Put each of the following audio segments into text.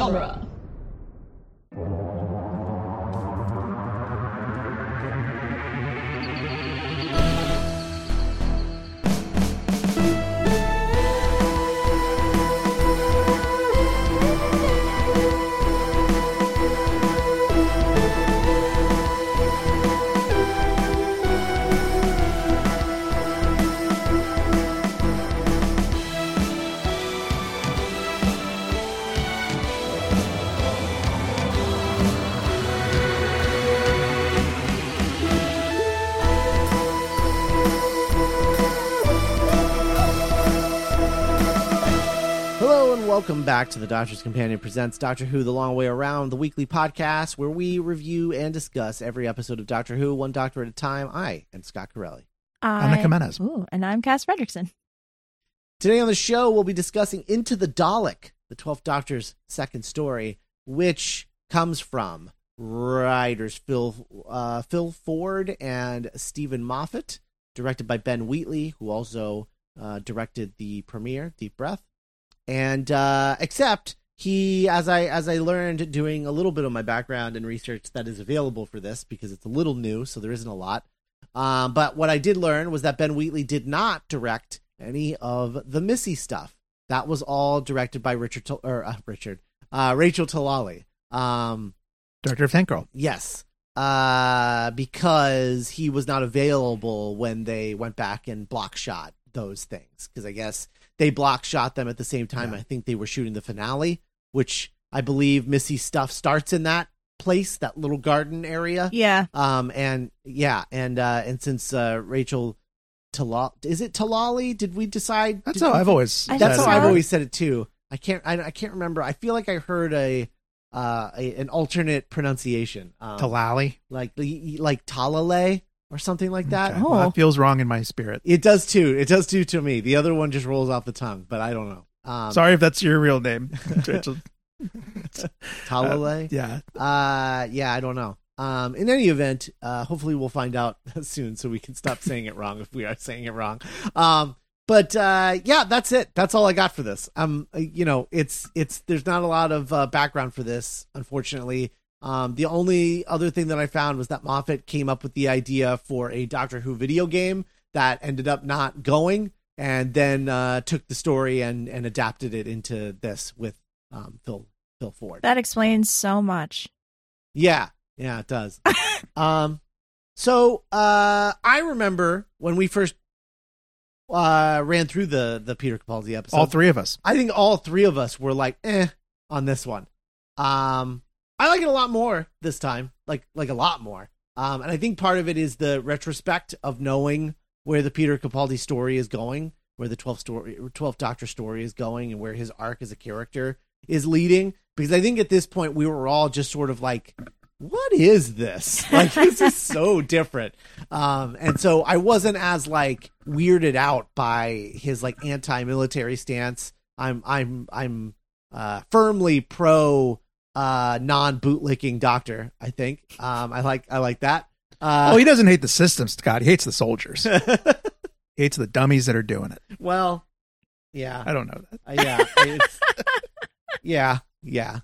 genre. Welcome back to the Doctor's Companion presents Doctor Who: The Long Way Around, the weekly podcast where we review and discuss every episode of Doctor Who, one doctor at a time. I am Scott Corelli. I'm Anna Jimenez. Ooh, and I'm Cass Fredrickson. Today on the show, we'll be discussing Into the Dalek, the Twelfth Doctor's second story, which comes from writers Phil uh, Phil Ford and Steven Moffat, directed by Ben Wheatley, who also uh, directed the premiere, Deep Breath. And uh, except he, as I as I learned doing a little bit of my background and research that is available for this because it's a little new, so there isn't a lot. Um, but what I did learn was that Ben Wheatley did not direct any of the Missy stuff. That was all directed by Richard or uh, Richard uh, Rachel Talali. Um, Director of Tank Girl. yes, uh, because he was not available when they went back and block shot those things. Because I guess they block shot them at the same time. Yeah. I think they were shooting the finale, which I believe Missy stuff starts in that place, that little garden area. Yeah. Um, and yeah, and uh, and since uh, Rachel Talal, is it Talali? Did we decide? That's did how I've always. That's how so. I've always said it too. I can't. I, I can't remember. I feel like I heard a uh a, an alternate pronunciation, um, Talali. like like Talale or something like that. Okay. Well, Oh. that feels wrong in my spirit. It does too. It does too to me. The other one just rolls off the tongue, but I don't know. Um, Sorry if that's your real name. Rachel. Talale. yeah. Uh, yeah, I don't know. Um, in any event, uh, hopefully we'll find out soon so we can stop saying it wrong if we are saying it wrong. Um, but uh, yeah, that's it. That's all I got for this. Um, uh, you know, it's it's there's not a lot of uh, background for this, unfortunately. Um, the only other thing that I found was that Moffat came up with the idea for a Doctor Who video game that ended up not going, and then uh, took the story and and adapted it into this with um, Phil Phil Ford. That explains so much. Yeah, yeah, it does. um, so uh, I remember when we first uh ran through the the Peter Capaldi episode. All three of us. I think all three of us were like, eh, on this one. Um, I like it a lot more this time, like like a lot more. Um, and I think part of it is the retrospect of knowing where the Peter Capaldi story is going, where the 12th story, 12th Doctor story is going, and where his arc as a character is leading. Because I think at this point we were all just sort of like, what is this? Like this is so different. Um, and so I wasn't as like weirded out by his like anti-military stance. I'm I'm I'm uh, firmly pro uh, non-bootlicking doctor. I think um, I like I like that. Uh, oh, he doesn't hate the system, Scott. He hates the soldiers. he hates the dummies that are doing it. well, yeah, I don't know that. Uh, yeah, it's, yeah, yeah.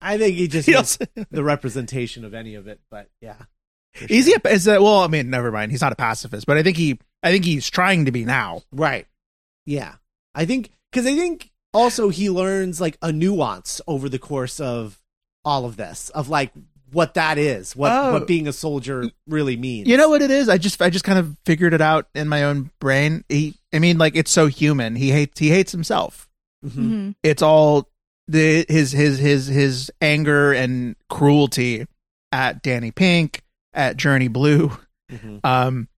I think he just He hates also, the representation of any of it, but yeah. for is he? sure. A, is that? Well, I mean, never mind. He's not a pacifist, but I think he. I think he's trying to be now. Right. Yeah. I think because I think also he learns like a nuance over the course of all of this of like what that is, what Oh. what being a soldier really means. You know what it is? I just I just kind of figured it out in my own brain. He I mean like it's so human. He hates he hates himself. Mhm. hmm It's all the his his his his anger and cruelty at Danny Pink, at Journey Blue, Mhm. um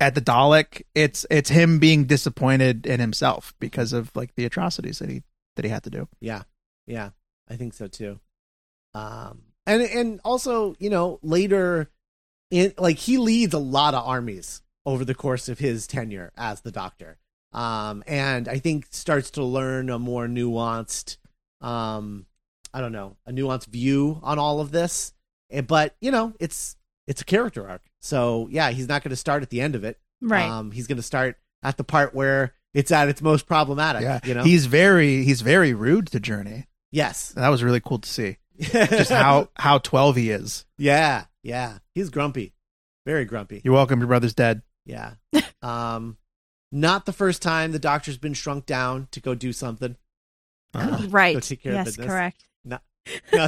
at the Dalek. It's it's him being disappointed in himself because of like the atrocities that he that he had to do. Yeah. Yeah. I think so too. Um and and also, you know, later in like he leads a lot of armies over the course of his tenure as the doctor. Um and I think starts to learn a more nuanced um I don't know, a nuanced view on all of this. But, you know, it's it's a character arc. So, yeah, he's not going to start at the end of it. Right. Um he's going to start at the part where it's at its most problematic, Yeah, you know. he's very he's very rude to Journey. Yes. That was really cool to see. Just how how twelve he is. Yeah, yeah. He's grumpy. Very grumpy. You're welcome. Your brother's dead. Yeah. um not the first time the doctor's been shrunk down to go do something. Oh. right. Go take care of yes, business. correct. Not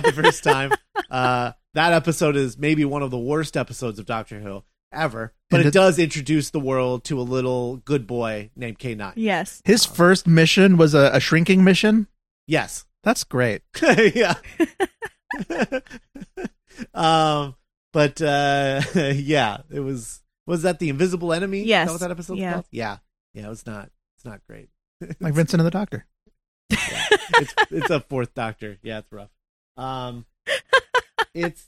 the first time. Uh that episode is maybe one of the worst episodes of Doctor Who ever. But And it it- does introduce the world to a little good boy named K9. Yes. His first mission was a, a shrinking mission. Yes. That's great. yeah. um, but uh, yeah, it was. Was that the Invisible Enemy? Is Yes. that what that episode's Yeah. called? Yeah. Yeah. It was not. It's not great. Like Vincent and the Doctor. it's it's a fourth Doctor. Yeah, it's rough. Um, it's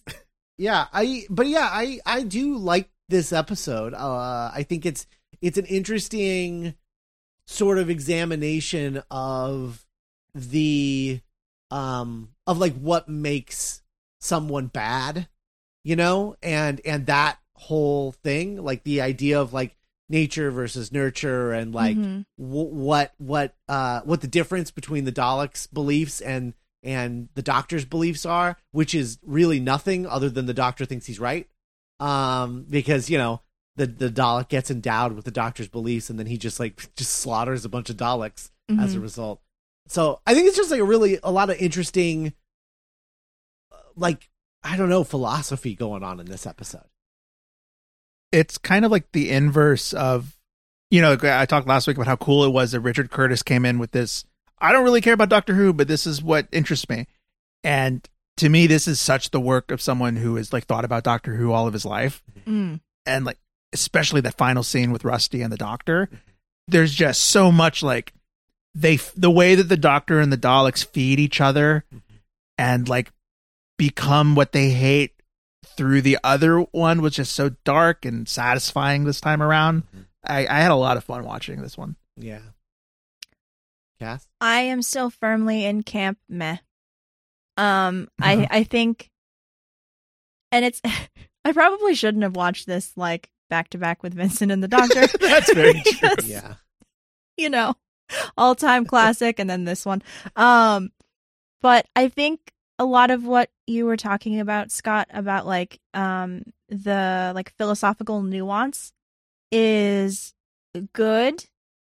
yeah. I but yeah, I I do like this episode. Uh, I think it's it's an interesting sort of examination of the um of like what makes someone bad, you know, and and that whole thing, like the idea of like nature versus nurture and like Mhm. w- what what uh what the difference between the Daleks' beliefs and and the Doctor's beliefs are, which is really nothing other than the Doctor thinks he's right. Um, because you know the the Dalek gets endowed with the Doctor's beliefs, and then he just like just slaughters a bunch of Daleks as a Mhm. result. So I think it's just like a really a lot of interesting, uh, like I don't know philosophy going on in this episode. It's kind of like the inverse of, you know, I talked last week about how cool it was that Richard Curtis came in with this. I don't really care about Doctor Who, but this is what interests me. And to me, this is such the work of someone who has like thought about Doctor Who all of his life. Mm. and like especially that final scene with Rusty and the Doctor, there's just so much like they the way that the Doctor and the Daleks feed each other and like become what they hate through the other one was just so dark and satisfying this time around. Mhm. I, I had a lot of fun watching this one. Yeah. Cass. I am still firmly in camp meh. Um, Uh-huh. I I think, and it's I probably shouldn't have watched this like back to back with Vincent and the Doctor. That's very true. Yeah. You know, all time classic, and then this one. Um, but I think a lot of what you were talking about, Scott, about like um the like philosophical nuance is good.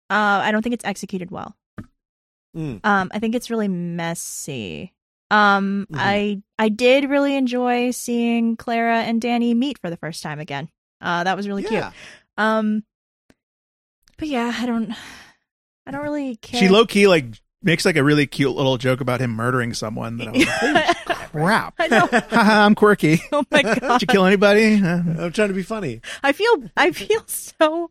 Uh, I don't think it's executed well. Mm. Um, I think it's really messy. Um, Mhm. I I did really enjoy seeing Clara and Danny meet for the first time again. Uh, that was really cute. Um, but yeah, I don't, I don't really care. She low key like makes like a really cute little joke about him murdering someone. That I was like, crap. I know. I'm quirky. Oh my god! Did you kill anybody? I'm trying to be funny. I feel I feel so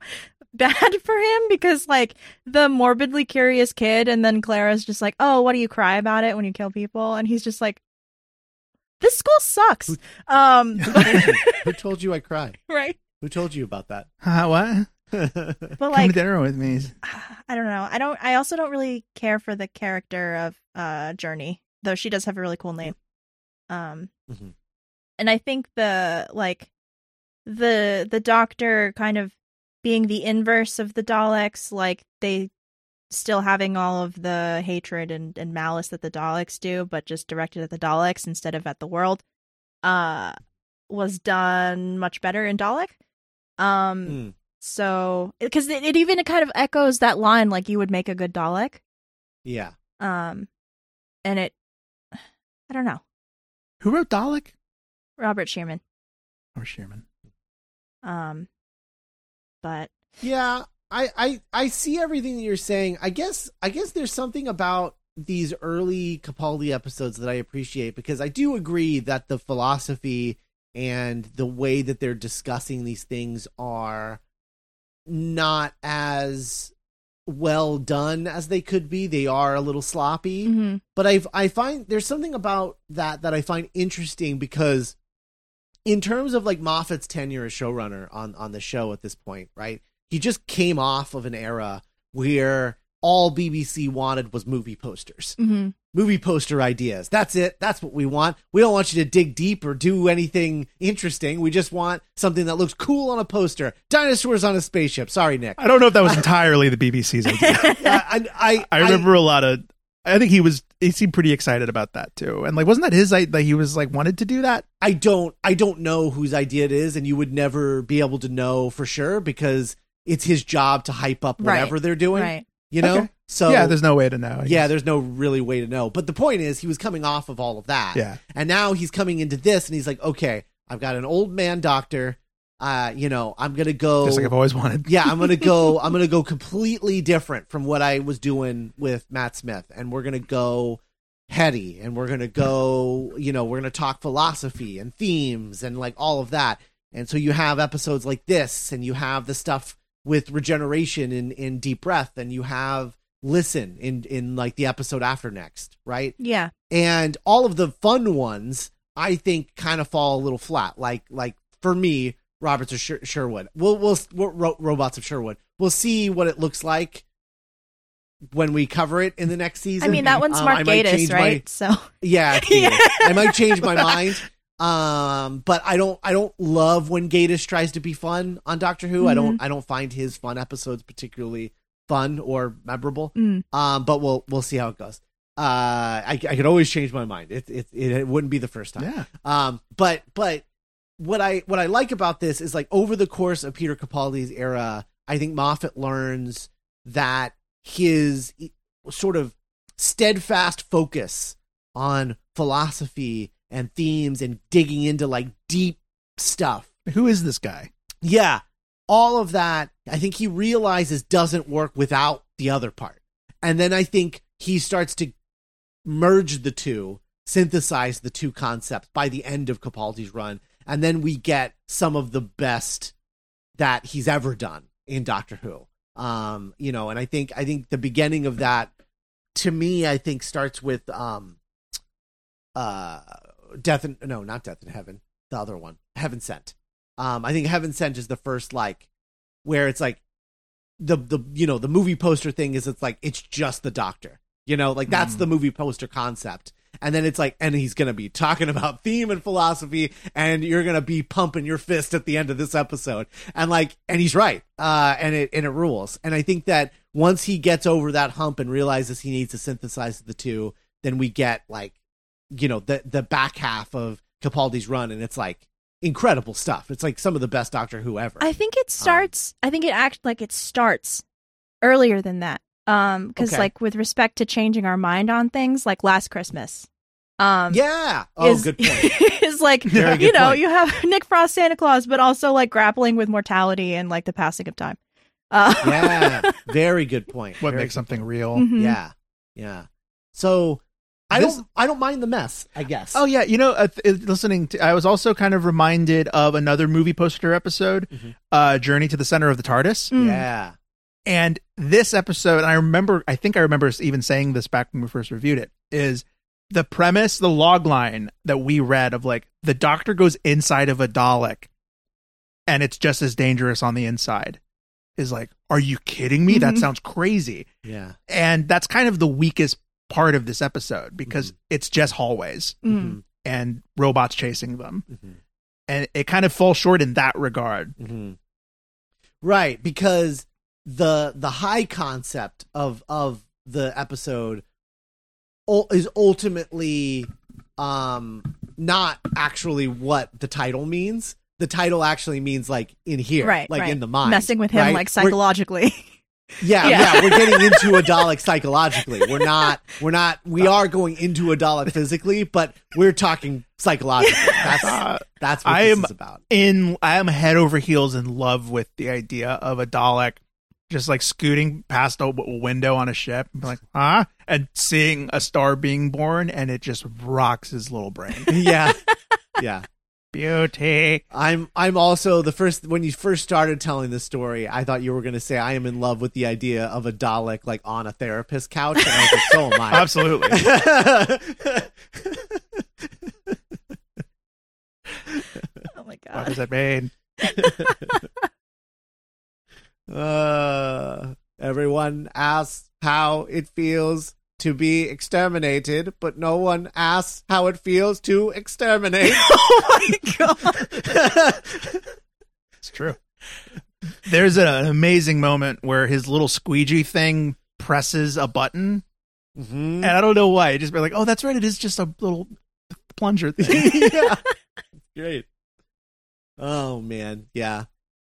bad for him because like the morbidly curious kid and then Clara's just like, "Oh, what do you cry about it when you kill people?" and he's just like this school sucks. Who- Um Who told you I cry? right? Who told you about that? uh, what? But Come like to dinner with me. I don't know. I don't I also don't really care for the character of uh Journey, though she does have a really cool name. Um Mhm. and I think the like the the doctor kind of being the inverse of the Daleks, like they still having all of the hatred and, and malice that the Daleks do, but just directed at the Daleks instead of at the world, uh was done much better in Dalek. Um Mm. so, because it, it even kind of echoes that line, like you would make a good Dalek. Yeah. Um, and it, I don't know, Who wrote Dalek? Robert Shearman. Or Sherman. Um, but Yeah, I, I I see everything that you're saying. I guess I guess there's something about these early Capaldi episodes that I appreciate because I do agree that the philosophy and the way that they're discussing these things are not as well done as they could be. They are a little sloppy mhm. but I I find there's something about that that I find interesting because in terms of like Moffat's tenure as showrunner on on the show at this point, right? He just came off of an era where all BBC wanted was movie posters. Mhm. Movie poster ideas. That's it. That's what we want. We don't want you to dig deep or do anything interesting. We just want something that looks cool on a poster. Dinosaurs on a spaceship. Sorry, Nick. I don't know if that was entirely the BBC's idea. I, I, I, I remember a lot of I think he was he seemed pretty excited about that too. And like wasn't that his like that he was like wanted to do that? I don't I don't know whose idea it is, and you would never be able to know for sure because it's his job to hype up Right. whatever they're doing. Right. You know? Okay. So yeah, there's no way to know. I yeah, guess. there's no really way to know. But the point is he was coming off of all of that. Yeah. And now he's coming into this and he's like, Okay, I've got an old man doctor. Uh, you know, I'm gonna go Just like I've always wanted. yeah, I'm gonna go. I'm gonna go completely different from what I was doing with Matt Smith, and we're gonna go heady, and we're gonna go. You know, we're gonna talk philosophy and themes and like all of that. And so you have episodes like this, and you have the stuff with regeneration in in Deep Breath, and you have listen in in like the episode after next, right? Yeah. and all of the fun ones i think kind of fall a little flat like like for me roberts of Sher- sherwood we'll we'll, we'll ro- robots of sherwood we'll see what it looks like when we cover it in the next season I mean, that one's Um, Mark I Gatiss, change my- right? So yeah, Yeah. I might change my mind um but i don't i don't love when Gatiss tries to be fun on doctor who i don't i don't find his fun episodes particularly fun or memorable mm, um, but we'll we'll see how it goes. Uh, I I could always change my mind. It it it, it wouldn't be the first time. Yeah. Um, but but what I what I like about this is like over the course of Peter Capaldi's era, I think Moffat learns that his sort of steadfast focus on philosophy and themes and digging into like deep stuff Who is this guy? yeah, all of that, I think he realizes doesn't work without the other part. And then I think he starts to merge the two, synthesize the two concepts by the end of Capaldi's run. And then we get some of the best that he's ever done in Doctor Who. Um, you know, and I think I think the beginning of that to me, I think starts with um uh Death in no, not Death in Heaven, the other one. Heaven Sent. Um, I think Heaven Sent is the first like where it's like the the you know the movie poster thing is it's like it's just the doctor you know like that's Mm. the movie poster concept and then it's like and he's gonna be talking about theme and philosophy and you're gonna be pumping your fist at the end of this episode and like and he's right uh and it and it rules and i think that once he gets over that hump and realizes he needs to synthesize the two then we get like you know the the back half of capaldi's run and it's like incredible stuff it's like some of the best doctor who ever I think it starts. I think it act like it starts earlier than that. Um, because Okay. like with respect to changing our mind on things, like Last Christmas. Um, yeah oh is, good point is like Very you know point. you have Nick Frost Santa Claus, but also like grappling with mortality and like the passing of time. Uh, yeah, very good point. What Very makes good something real? mhm. Yeah, yeah. So I This- don't, I don't mind the mess. I guess. Oh yeah, you know, uh, th- listening to, I was also kind of reminded of another movie poster episode, Mhm. uh, Journey to the Center of the TARDIS, Mm. yeah. And this episode, and I remember, I think I remember even saying this back when we first reviewed it, is the premise, the log line that we read of like the Doctor goes inside of a Dalek, and it's just as dangerous on the inside. Is like, are you kidding me? That Mhm. sounds crazy. Yeah. And that's kind of the weakest part of this episode because it's just hallways Mm. and robots chasing them. Mhm. And it kind of falls short in that regard. hmm Right, because the the high concept of of the episode is ultimately um not actually what the title means. The title actually means like in here, Right, like right. in the mind, messing with him right? like We're- psychologically. Yeah, Yeah. yeah, we're getting into a Dalek psychologically. We're not, we're not, we are going into a Dalek physically, but we're talking psychologically. That's Uh, that's what I this am- is about. in I am head over heels in love with the idea of a Dalek just like scooting past a w- window on a ship and be like, huh? And seeing a star being born and it just rocks his little brain. Yeah, yeah. Beauty. I'm, I'm also the first when you first started telling the story. I thought you were going to say I am in love with the idea of a Dalek like on a therapist couch, and I was like, so am I. Absolutely. oh my god. what does that mean? Uh, everyone asks how it feels to be exterminated, but no one asks how it feels to exterminate. oh my god. It's true. There's an amazing moment where his little squeegee thing presses a button Mhm. and I don't know why. It just be like, oh, that's right. It is just a little plunger thing. yeah. Great. Oh man, yeah.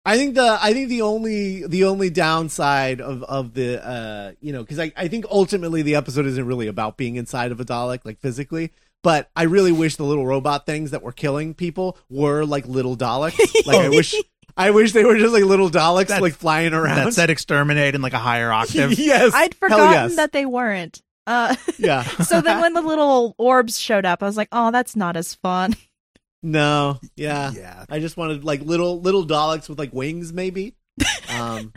I think the I think the only the only downside of of the uh you know because I I think ultimately the episode isn't really about being inside of a Dalek like physically, but I really wish the little robot things that were killing people were like little Daleks. Like I wish I wish they were just like little Daleks That's- like flying around. that said exterminate in like a higher octave. yes, I'd Hell forgotten yes. that they weren't. Uh, Yeah, so then when the little orbs showed up, I was like, oh, that's not as fun. No, yeah. yeah. I just wanted like little little Daleks with like wings, maybe. Um,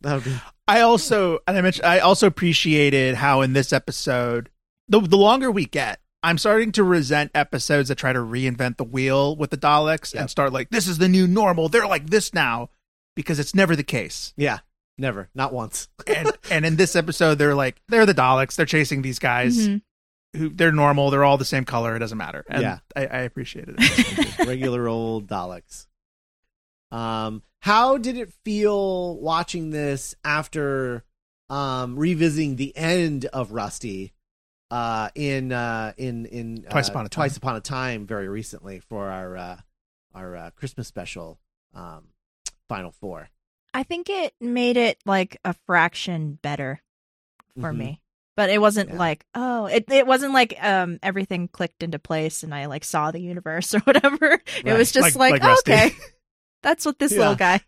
that would be I also, and I mentioned, I also appreciated how in this episode, the the longer we get, I'm starting to resent episodes that try to reinvent the wheel with the Daleks Yep. and start like, this is the new normal. They're like this now, because it's never the case. yeah, never, not once. And and in this episode, they're like, they're the Daleks. They're chasing these guys Mhm. Who they're normal. They're all the same color. It doesn't matter. And Yeah. I, I appreciated it. regular old Daleks. Um, how did it feel watching this after um revisiting the end of Rusty uh in uh in in uh, Twice Upon a Time. Twice Upon a Time very recently for our uh our uh, Christmas special um final four. I think it made it like a fraction better for Mhm. me. But it wasn't Yeah. like, oh, it it wasn't like um everything clicked into place and I like saw the universe or whatever. It was just Like- like, like Rusty. okay. That's what this Yeah. little guy.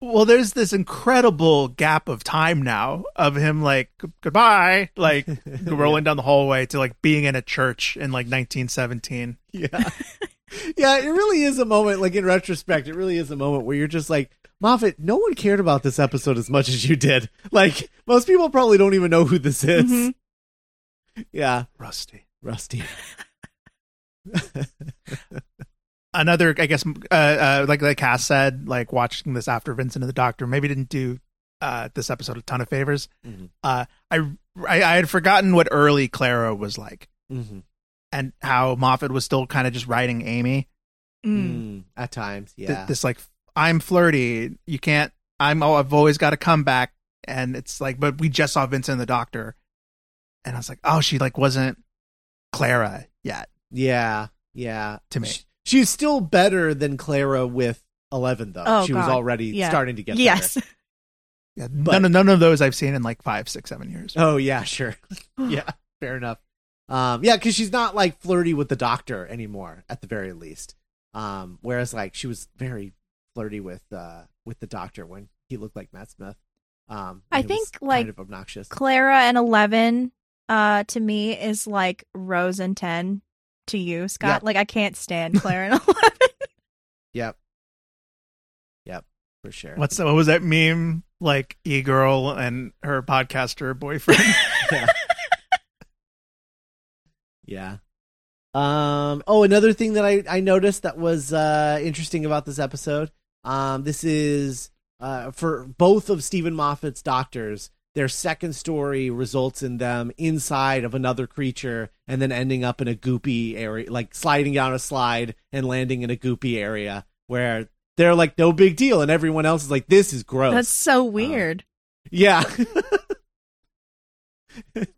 well, there's this incredible gap of time now of him like goodbye, like rolling down the hallway to like being in a church in like 1917. yeah. yeah, it really is a moment, like in retrospect, it really is a moment where you're just like, Moffat, no one cared about this episode as much as you did. Like, most people probably don't even know who this is. Mhm. Yeah, Rusty. Rusty. Another, I guess, uh, uh, like like Cass said, like watching this after Vincent and the Doctor maybe didn't do uh, this episode a ton of favors. Mhm. Uh, I, I I had forgotten what early Clara was like Mm-hmm. And how Moffat was still kind of just writing Amy. Mm. At times, Th- yeah. this like I'm flirty. You can't. I'm. Oh, I've always got to come back. And it's like, but we just saw Vincent and the Doctor, and I was like, oh, she like wasn't Clara yet yeah, yeah. to me. She, she's still better than Clara with Eleven, though. Oh, she was already Yeah. starting to get Yes. better. Yeah, but- none of none of those I've seen in like five, six, seven years. Oh yeah, sure. yeah, fair enough. Um, yeah, because she's not like flirty with the doctor anymore, at the very least. Um, whereas like she was very flirty with uh with the doctor when he looked like Matt Smith. Um, I and it was think, like, kind of obnoxious. Clara and Eleven, uh, to me is like Rose and Ten to you, Scott. Yep. Like I can't stand Clara and Eleven. Yep. Yep, for sure. What's the, what was that meme? Like e girl and her podcaster boyfriend. yeah. Yeah. Um. Oh, another thing that I I noticed that was uh interesting about this episode. Um. This is uh for both of Steven Moffat's doctors. Their second story results in them inside of another creature and then ending up in a goopy area, like sliding down a slide and landing in a goopy area where they're like no big deal, and everyone else is like this is gross. That's so weird. yeah.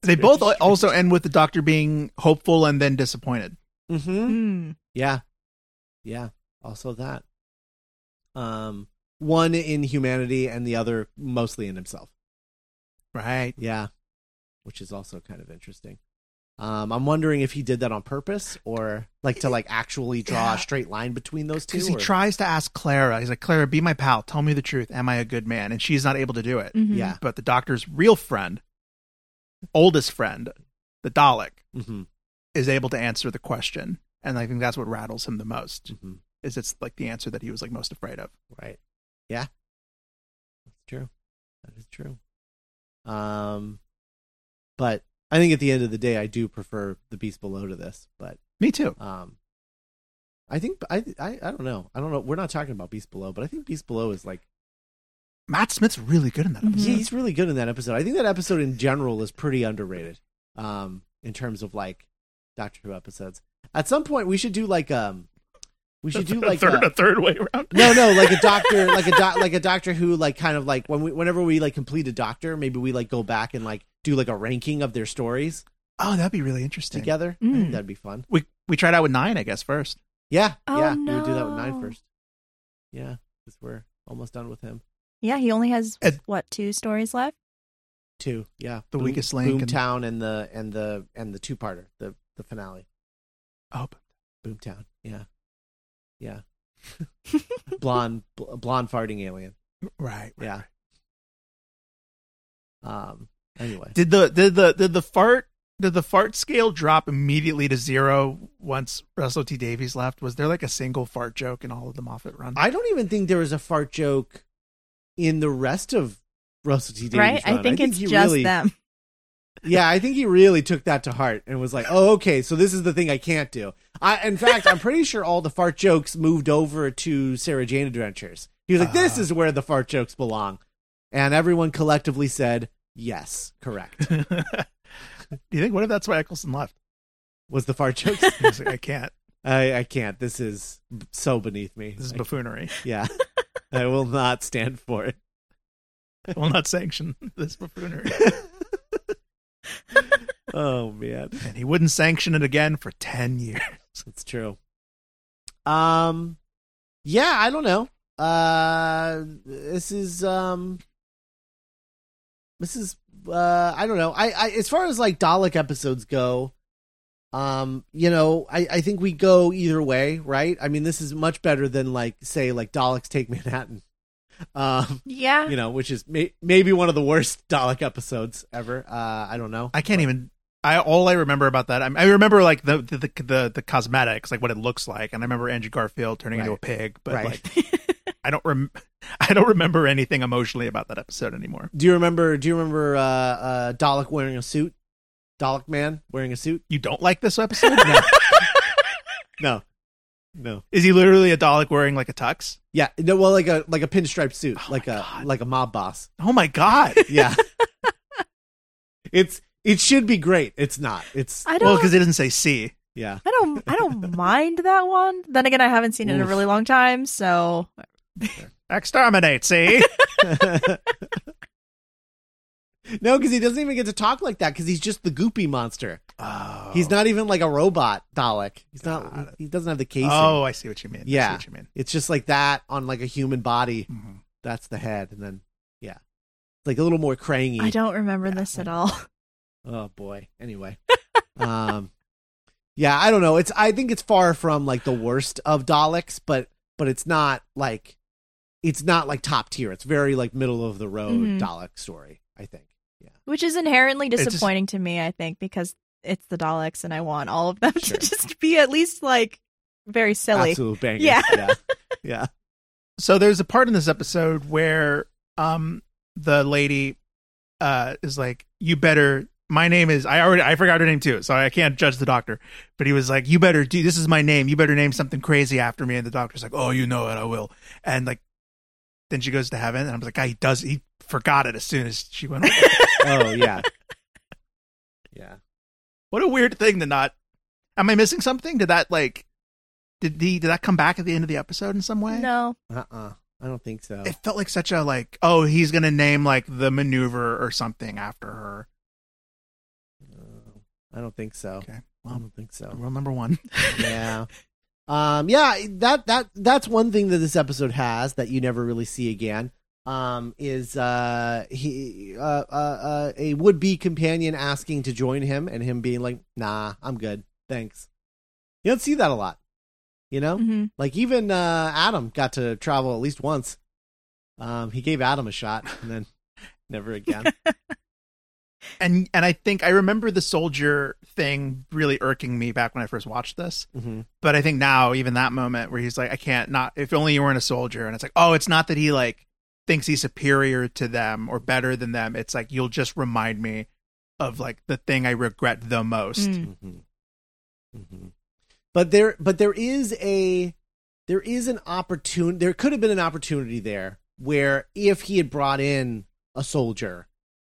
they both also end with the Doctor being hopeful and then disappointed. Mm-hmm. Mm. Yeah. Yeah. Also that. Um one in humanity and the other mostly in himself. Right. Yeah. Which is also kind of interesting. Um I'm wondering if he did that on purpose or like to like actually draw Yeah. a straight line between those two. Because he or- tries to ask Clara. He's like, Clara, be my pal. Tell me the truth. Am I a good man? And she's not able to do it. Mhm. Yeah. But the Doctor's real friend, oldest friend, the Dalek, Mhm. is able to answer the question. And I think that's what rattles him the most. Mhm. Is it's like the answer that he was like most afraid of. Right. Yeah. That's true. That is true. Um but I think at the end of the day I do prefer the Beast Below to this, but Me too. Um, I think I, I I don't know. I don't know. We're not talking about Beast Below, but I think Beast Below is like Matt Smith's really good in that Mhm. episode. yeah, he's really good in that episode. I think that episode in general is pretty underrated. Um, in terms of like Doctor Who episodes. At some point, we should do like um, we should do like third, a- a third way around. no, no, like a doctor, like a doc, like a Doctor Who, like kind of like when we, whenever we like complete a Doctor, maybe we like go back and like do like a ranking of their stories Oh, that'd be really interesting. together. I Mm. think that'd be fun. We we tried out with nine, I guess, first. Yeah, Oh, yeah, we would do that with nine no. first. Yeah, because we're almost done with him. Yeah, he only has Ed- what two stories left? Two, yeah, The Weakest Link and- Boomtown, and the and the and the two parter, the the finale. Oh, Boomtown, yeah, yeah. blonde, bl- blonde farting alien. right. right, Yeah. right. Um. Anyway, Did the did the did the fart did the fart scale drop immediately to zero once Russell T Davies left? Was there like a single fart joke in all of the Moffat run? I don't even think there was a fart joke in the rest of Russell T Davies. right? I run. think, it's he just really, them. Yeah, I think he really took that to heart and was like, "Oh, okay, so this is the thing I can't do." I, in fact, I'm pretty sure all the fart jokes moved over to Sarah Jane Adventures. He was like, "This Ah. is where the fart jokes belong," and everyone collectively said, "Yes, correct." Do you think what if that's why Eccleston left? Was the fart jokes? He was like, I can't. I, I can't. This is so beneath me. This is I- buffoonery. yeah, I will not stand for it. I will not sanction this buffoonery. oh man. And he wouldn't sanction it again for ten years. It's true. Um, yeah, I don't know. Uh, this is um, this is uh, I don't know. I, I as far as like Dalek episodes go, um, you know, I I think we go either way, right? I mean, this is much better than like say like Daleks Take Manhattan. Um, Yeah, you know, which is may- maybe one of the worst Dalek episodes ever. Uh, I don't know. I can't even. I all I remember about that. I, I remember like the the, the the the cosmetics, like what it looks like, and I remember Andrew Garfield turning into a pig. But Right. like, I don't rem- I don't remember anything emotionally about that episode anymore. Do you remember? Do you remember uh, uh, Dalek wearing a suit? Dalek man wearing a suit? You don't like this episode? No. no, no. Is he literally a Dalek wearing like a tux? Yeah, no. Well, like a like a pinstripe suit, Oh like a God. like a mob boss. Oh my god! Yeah, it's it should be great. It's not. It's I don't. well, because it doesn't say C. yeah. I don't. I don't mind that one. Then again, I haven't seen it in a really long time, so Exterminate. See? No, because he doesn't even get to talk like that because he's just the goopy monster. oh, He's not even like a robot Dalek. He's Got not. it. He doesn't have the casing. Oh, I see what you mean. I see Yeah. what you mean. It's just like that on like a human body. Mhm. That's the head, and then yeah, it's like a little more crangy. I don't remember this at all. Oh boy. Anyway. um Yeah, I don't know. It's I think it's far from like the worst of Daleks, but but it's not like it's not like top tier. It's very like middle of the road Mhm. Dalek story, I think. Which is inherently just- disappointing to me, I think, because it's the Daleks and I want all of them Sure. to just be at least like very silly. Absolute banger. Yeah. Yeah. yeah. So there's a part in this episode where um the lady uh is like, "You better." My name is. I already. I forgot her name too, so I can't judge the doctor. But he was like, "You better do. This is my name. You better name something crazy after me." And the doctor's like, "Oh, you know it. I will." And like, then she goes to heaven, and I'm like, "God, he does. He forgot it as soon as she went." Oh yeah. Yeah. what a weird thing to not. Am I missing something? Did that like? Did the did that come back at the end of the episode in some way? No. Uh-uh. I don't think so. it felt like such a like oh he's gonna name like the maneuver or something after her Uh, I don't think so. okay Well, I don't think so. rule number one yeah. Um yeah, that that that's one thing that this episode has that you never really see again. Um is uh he uh uh, uh a would be companion asking to join him and him being like, "Nah, I'm good. Thanks." You don't see that a lot. You know? hmm Like even uh Adam got to travel at least once. Um he gave Adam a shot and then never again. and and i think i remember the soldier thing really irking me back when i first watched this hmm but i think now even that moment where he's like i can't not if only you weren't a soldier and it's like oh it's not that he like thinks he's superior to them or better than them it's like you'll just remind me of like the thing i regret the most Mm. hmm hmm But there, but there is a, there is an opportunity. There could have been an opportunity there where if he had brought in a soldier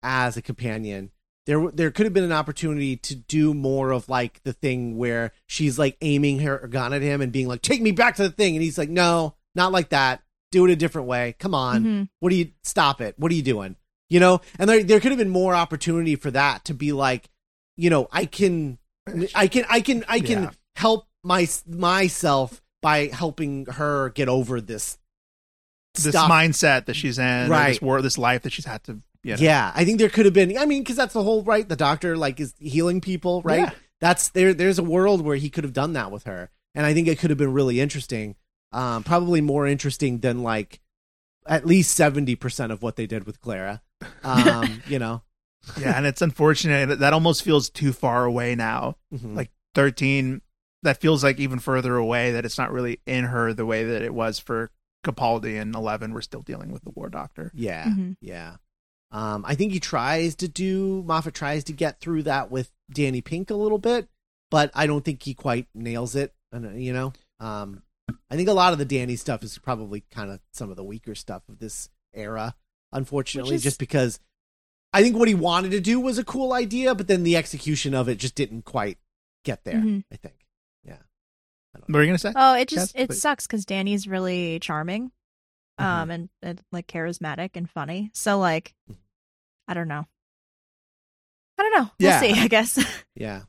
as a companion, there there could have been an opportunity to do more of like the thing where she's like aiming her gun at him and being like, "Take me back to the thing," and he's like, "No, not like that. Do it a different way. Come on. Mhm. What do you stop it? What are you doing?" you know, and there there could have been more opportunity for that to be like, you know, I can, I can, I can, I can Yeah. help my myself by helping her get over this this stuff. mindset that she's in, or this Right. war, this life that she's had to. You know. Yeah, I think there could have been. I mean, because that's the whole right. The doctor like is healing people, right? Yeah. That's there. There's a world where he could have done that with her, and I think it could have been really interesting. Um, probably more interesting than like at least seventy percent of what they did with Clara. Um, you know, yeah, and it's unfortunate that- that almost feels too far away now. Mhm. Like thirteen, that feels like even further away. That it's not really in her the way that it was for Capaldi and Eleven. We're still dealing with the War Doctor. yeah, Mhm. yeah. Um, I think he tries to do Moffat tries to get through that with Danny Pink a little bit, but I don't think he quite nails it. And you know, um, I think a lot of the Danny stuff is probably kind of some of the weaker stuff of this era, unfortunately, is- just because I think what he wanted to do was a cool idea, but then the execution of it just didn't quite get there. Mhm. I think, yeah. I don't What are you gonna say? Oh, it just Yes, it please. sucks because Danny's really charming, Mm-hmm. um, and, and like charismatic and funny. So like, Mhm. I don't know. I don't know. Yeah. We'll see. I guess. Yeah.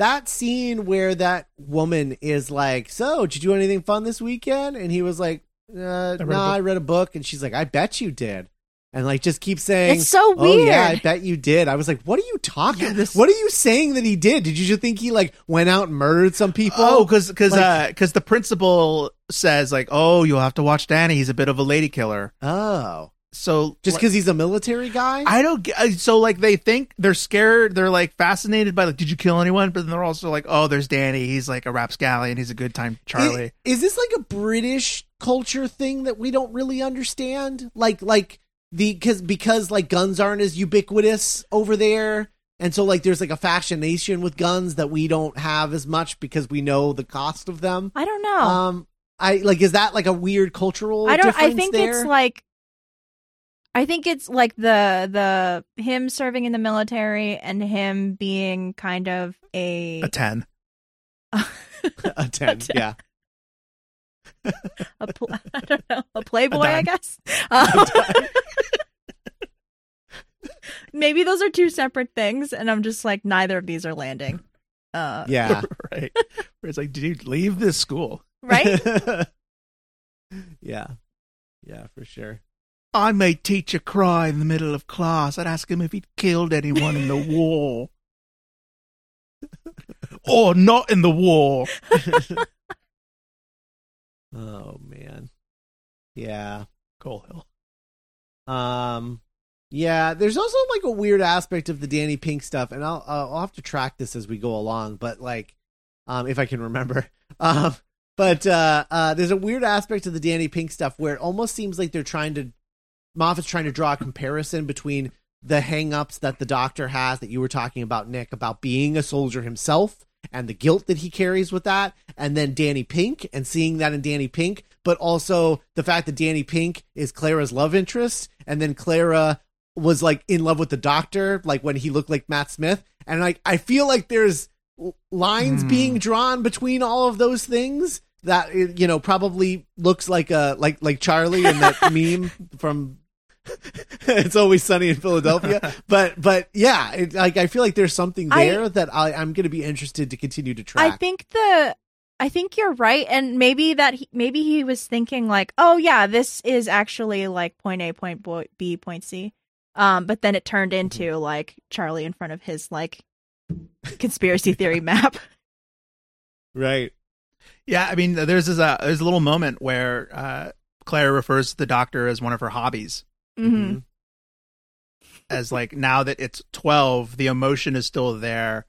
That scene where that woman is like, So, did you do anything fun this weekend? And he was like, uh, No, book." I read a book. And she's like, I bet you did. And like, just keep saying, it's so Oh, weird. yeah, I bet you did. I was like, What are you talking Yeah, this- What are you saying that he did? Did you just think he like went out and murdered some people? Oh, because because Like- because the principal says like, oh, you'll have to watch Danny. He's a bit of a lady killer. Oh. So Just like, because he's a military guy? I don't get. uh, So like they think they're scared. They're like fascinated by like, did you kill anyone? But then they're also like, oh, there's Danny. He's like a rapscallion. He's a good time Charlie. I- Is, this like a British culture thing that we don't really understand? Like like the cuz because like guns aren't as ubiquitous over there and so like there's like a fascination with guns that we don't have as much because we know the cost of them. I don't know. Um I like is that like a weird cultural I don't. I think there? it's like. I think it's like the the him serving in the military and him being kind of a a ten. a 10. Yeah. a pl- I don't know a playboy, A I guess. Um, maybe those are two separate things, and I'm just like neither of these are landing. Uh, Yeah. right. Where it's like, did you leave this school? right? yeah. Yeah, for sure. I made teacher cry in the middle of class. I'd ask him if he'd killed anyone in the war. or not in the war. Oh man. Yeah. Coal Hill. Um, yeah. There's also like a weird aspect of the Danny Pink stuff, and I'll I'll I'll have to track this as we go along. But like, um, if I can remember, um, but uh, uh, there's a weird aspect of the Danny Pink stuff where it almost seems like they're trying to Moffat's trying to draw a comparison between the hang-ups that the doctor has that you were talking about, Nick, about being a soldier himself and the guilt that he carries with that, and then Danny Pink and seeing that in Danny Pink, but also the fact that Danny Pink is Clara's love interest, and then Clara was like in love with the doctor, like when he looked like Matt Smith, and like I feel like there's lines Hmm. being drawn between all of those things that you know probably looks like a like like Charlie in that meme from it's always sunny in Philadelphia. But but yeah, it, like I feel like there's something I- there that I, I'm going to be interested to continue to track. I think the I think you're right, and maybe that he, maybe he was thinking like, oh yeah, this is actually like point A, point B, point C, um, but then it turned Mm-hmm. into like Charlie in front of his like conspiracy theory map. right. Yeah, I mean, there's this, uh, there's a little moment where uh, Clara refers to the doctor as one of her hobbies. Hmm As like now that it's twelve, the emotion is still there,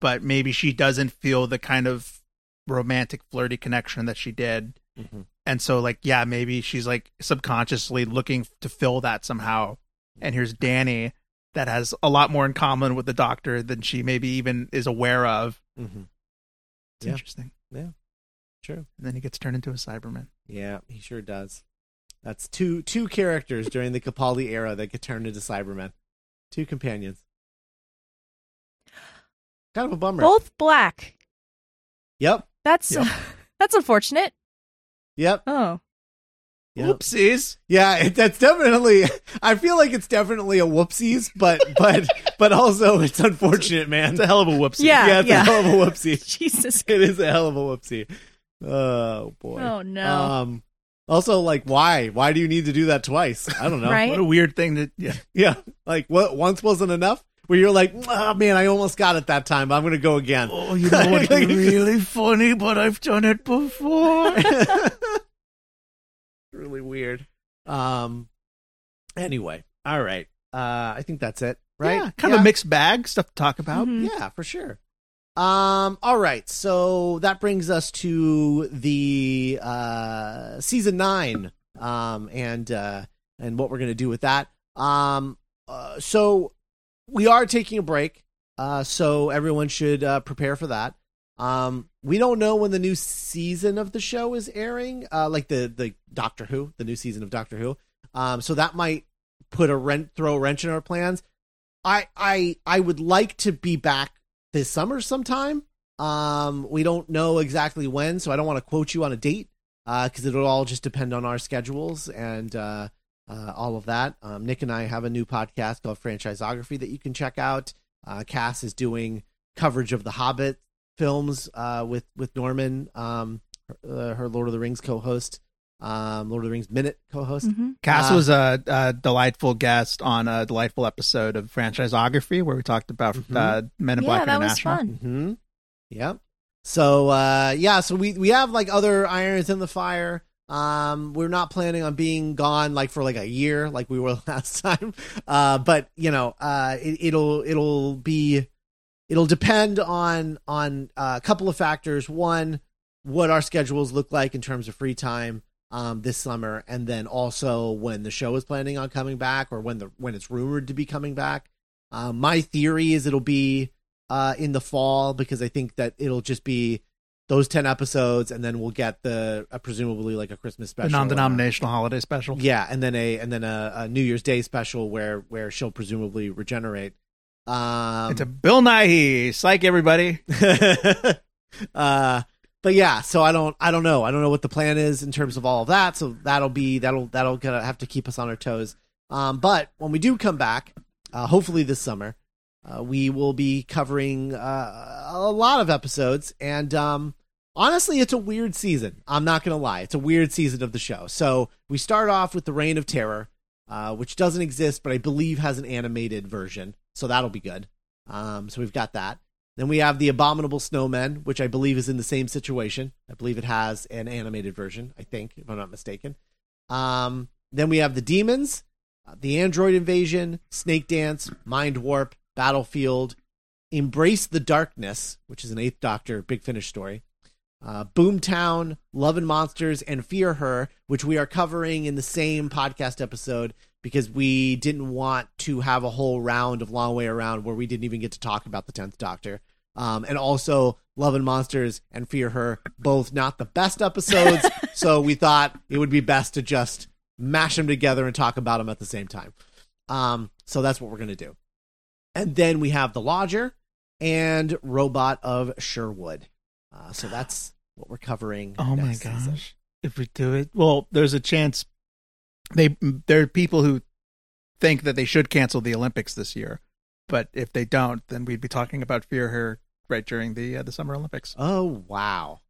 but maybe she doesn't feel the kind of romantic, flirty connection that she did. Mhm. And so, like, yeah, maybe she's like subconsciously looking to fill that somehow. And here's Danny that has a lot more in common with the doctor than she maybe even is aware of. Mm-hmm. It's Yeah. interesting. Yeah. True. And then he gets turned into a Cyberman. Yeah, he sure does. That's two two characters during the Capaldi era that get turned into Cybermen. Two companions. Kind of a bummer. Both black. Yep. That's Yep. that's unfortunate. Yep. Oh, Yep. Oopsies. Yeah, it, that's definitely. I feel like it's definitely a whoopsies, but but but also it's unfortunate, man. It's a hell of a whoopsie. Yeah. yeah, it's a hell of a whoopsie. Jesus. It is a hell of a whoopsie. Oh boy. Oh no. Um. Also, like, why? Why do you need to do that twice? I don't know. Right? What a weird thing to. Yeah. Yeah. Like, what? Once wasn't enough. Where you're like, oh man, I almost got it that time. But I'm gonna go again. Oh, you know what's really funny? But I've done it before. really weird. Um. Anyway, all right. Uh, I think that's it. Right? Yeah, kind of a mixed bag stuff to talk about. Mhm. Yeah, for sure. Um, all right, so that brings us to the uh season nine, um, and uh and what we're gonna do with that. Um uh, so we are taking a break, uh so everyone should uh prepare for that. Um we don't know when the new season of the show is airing, uh like the the Doctor Who, the new season of Doctor Who. Um so that might put a rent throw a wrench in our plans. I I I would like to be back this summer sometime. Um, we don't know exactly when, so I don't want to quote you on a date because it'll all just depend on our schedules and uh, uh, all of that. Um, Nick and I have a new podcast called Franchisography that you can check out. Uh, Cass is doing coverage of the Hobbit films uh, with with Norman, um, her, uh, her Lord of the Rings co-host, um, Lord of the Rings Minute co-host. Mhm. Cass Uh, was a, a delightful guest on a delightful episode of Franchisography where we talked about Mhm. uh, Men in Yeah, Black that was International. fun. hmm Yep. So uh yeah, so we we have like other irons in the fire. Um we're not planning on being gone like for like a year like we were last time. Uh but you know, uh it, it'll it'll be it'll depend on on uh, a couple of factors. One, what our schedules look like in terms of free time um this summer and then also when the show is planning on coming back or when the when it's rumored to be coming back. Uh, my theory is it'll be uh, in the fall because I think that it'll just be those 10 episodes and then we'll get the uh, presumably like a Christmas The special. non-denominational holiday special. Yeah, and then a and then a, a New Year's Day special where where she'll presumably regenerate. Um It's a Bill Nighy. Psych everybody. uh but yeah, so I don't I don't know. I don't know what the plan is in terms of all of that. So that'll be that'll that'll gonna have to keep us on our toes. Um but when we do come back, uh hopefully this summer, uh, we will be covering uh, a lot of episodes and um honestly it's a weird season. I'm not to lie. It's a weird season of the show. So we start off with the Reign of Terror, uh, which doesn't exist but I believe has an animated version. So that'll be good. Um so we've got that. Then we have the Abominable Snowmen, which I believe is in the same situation. I believe it has an animated version, I think, if I'm not mistaken. Um, then we have the Demons, uh, the Android Invasion, Snakedance, Mind Warp, Battlefield, Embrace the Darkness, which is an Eighth Doctor Big Finish story. Uh, Boomtown, Love and Monsters, and Fear Her, which we are covering in the same podcast episode because we didn't want to have a whole round of Long Way Around where we didn't even get to talk about the Tenth Doctor. Um, and also Love and Monsters and Fear Her, both not the best episodes. so we thought it would be best to just mash them together and talk about them at the same time. Um, so that's what we're gonna do. And then we have the Lodger and Robot of Sherwood. Uh, so that's what we're covering. Oh my next season. gosh. If we do it, well, there's a chance they there are people who think that they should cancel the Olympics this year, but if they don't, then we'd be talking about Fear Her right during the uh, the Summer Olympics. Oh wow.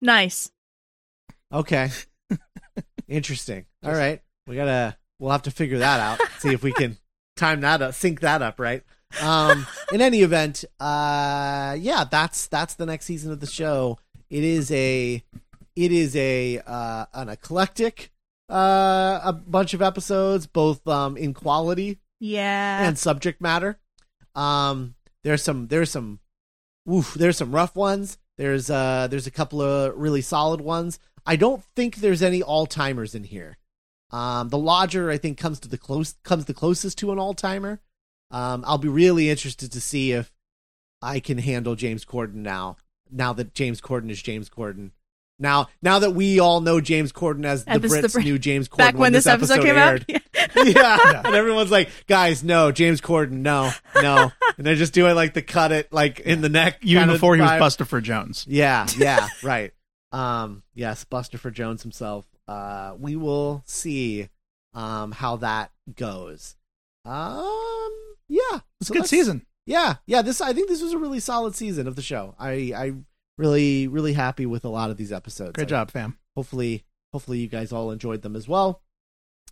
Nice. Okay. Interesting. All right. We gotta we'll have to figure that out. See if we can time that up, sync that up, right? Um in any event, uh yeah, that's that's the next season of the show. It is a it is a uh an eclectic uh a bunch of episodes, both um in quality Yeah. and subject matter. Um, there's some there's some, oof, there's some rough ones. There's uh there's a couple of really solid ones. I don't think there's any all timers in here. Um, the Lodger I think comes to the close comes the closest to an all timer. Um, I'll be really interested to see if I can handle James Corden now. Now that James Corden is James Corden. Now, now that we all know James Corden as the And this is the Brits Brit- knew James Corden Back when this episode, came aired out. yeah. And everyone's like, guys, no, James Corden, no, no. And they're just doing like the cut it like in the neck. Even before he was vibe. Buster for Jones. Yeah, yeah, right. Um, yes, Buster for Jones himself. uh, we will see um, how that goes. Um, yeah, It's so a good season. Yeah, yeah. This I think this was a really solid season of the show. I I really really happy with a lot of these episodes. Great I- job, fam. hopefully hopefully you guys all enjoyed them as well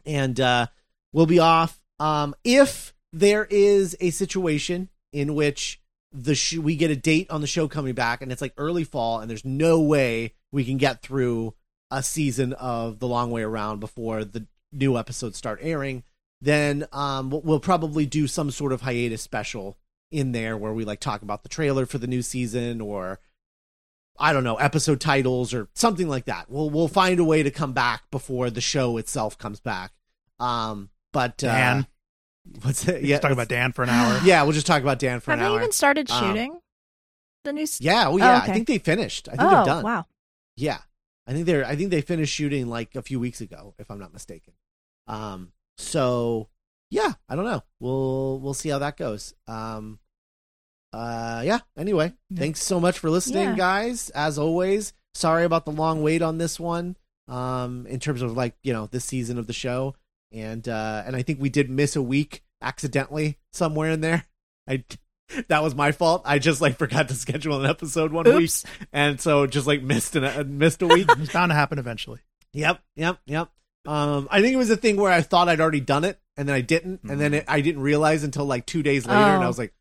and uh we'll be off um if there is a situation in which the sh- we get a date on the show coming back and it's like early fall and there's no way we can get through a season of the long way around before the new episodes start airing then um we'll, we'll probably do some sort of hiatus special in there where we like talk about the trailer for the new season or I don't know, episode titles or something like that. We'll we'll find a way to come back before the show itself comes back. Um, but uh, Dan. what's it? Yeah, Yeah, talk about Dan for an hour. yeah. We'll just talk about Dan for Have an hour. Have they even started Um, shooting the new? s- yeah, oh yeah. okay. I think they finished. I think oh they're done. wow! Yeah, I think they're. I think they finished shooting like a few weeks ago, if I'm not mistaken. Um, so yeah, I don't know. We'll we'll see how that goes. Um, uh, yeah. Anyway, thanks so much for listening, Yeah. guys. As always, sorry about the long wait on this one. Um, in terms of like you know this season of the show, and uh, and I think we did miss a week accidentally somewhere in there. I that was my fault. I just like forgot to schedule an episode one week Oops. and so just like missed an, uh, missed a week. It's bound to happen eventually. yep, yep, yep. Um, I think it was a thing where I thought I'd already done it, and then I didn't, and then it, I didn't realize until like two days later, and I Oh. was like,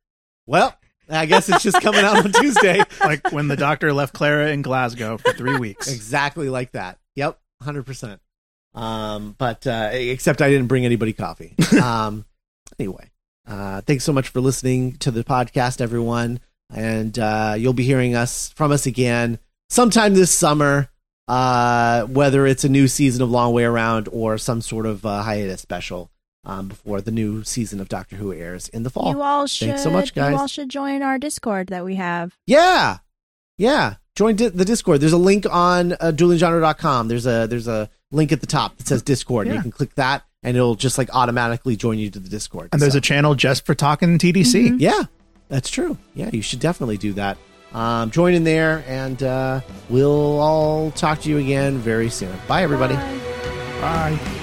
"Well, I guess it's just coming out on Tuesday." Like when the doctor left Clara in Glasgow for three weeks. exactly like that. Yep, hundred percent. Um, but uh, except I didn't bring anybody coffee. Um, anyway, uh, thanks so much for listening to the podcast, everyone, and uh, you'll be hearing us from us again sometime this summer. Uh, whether it's a new season of Long Way Around or some sort of uh, hiatus special um, before the new season of Doctor Who airs in the fall. You all should. Thanks so much, guys. You all should join our Discord that we have. Yeah, yeah. Join di- the Discord. There's a link on uh, duelinggenre.com. There's a there's a link at the top that says Discord. and You can click that, and it'll just like automatically join you to the Discord. And there's So- a channel just for talking TDC. Mhm. yeah, that's true. Yeah, you should definitely do that. Um, join in there, and uh, we'll all talk to you again very soon. Bye, everybody. Bye. Bye.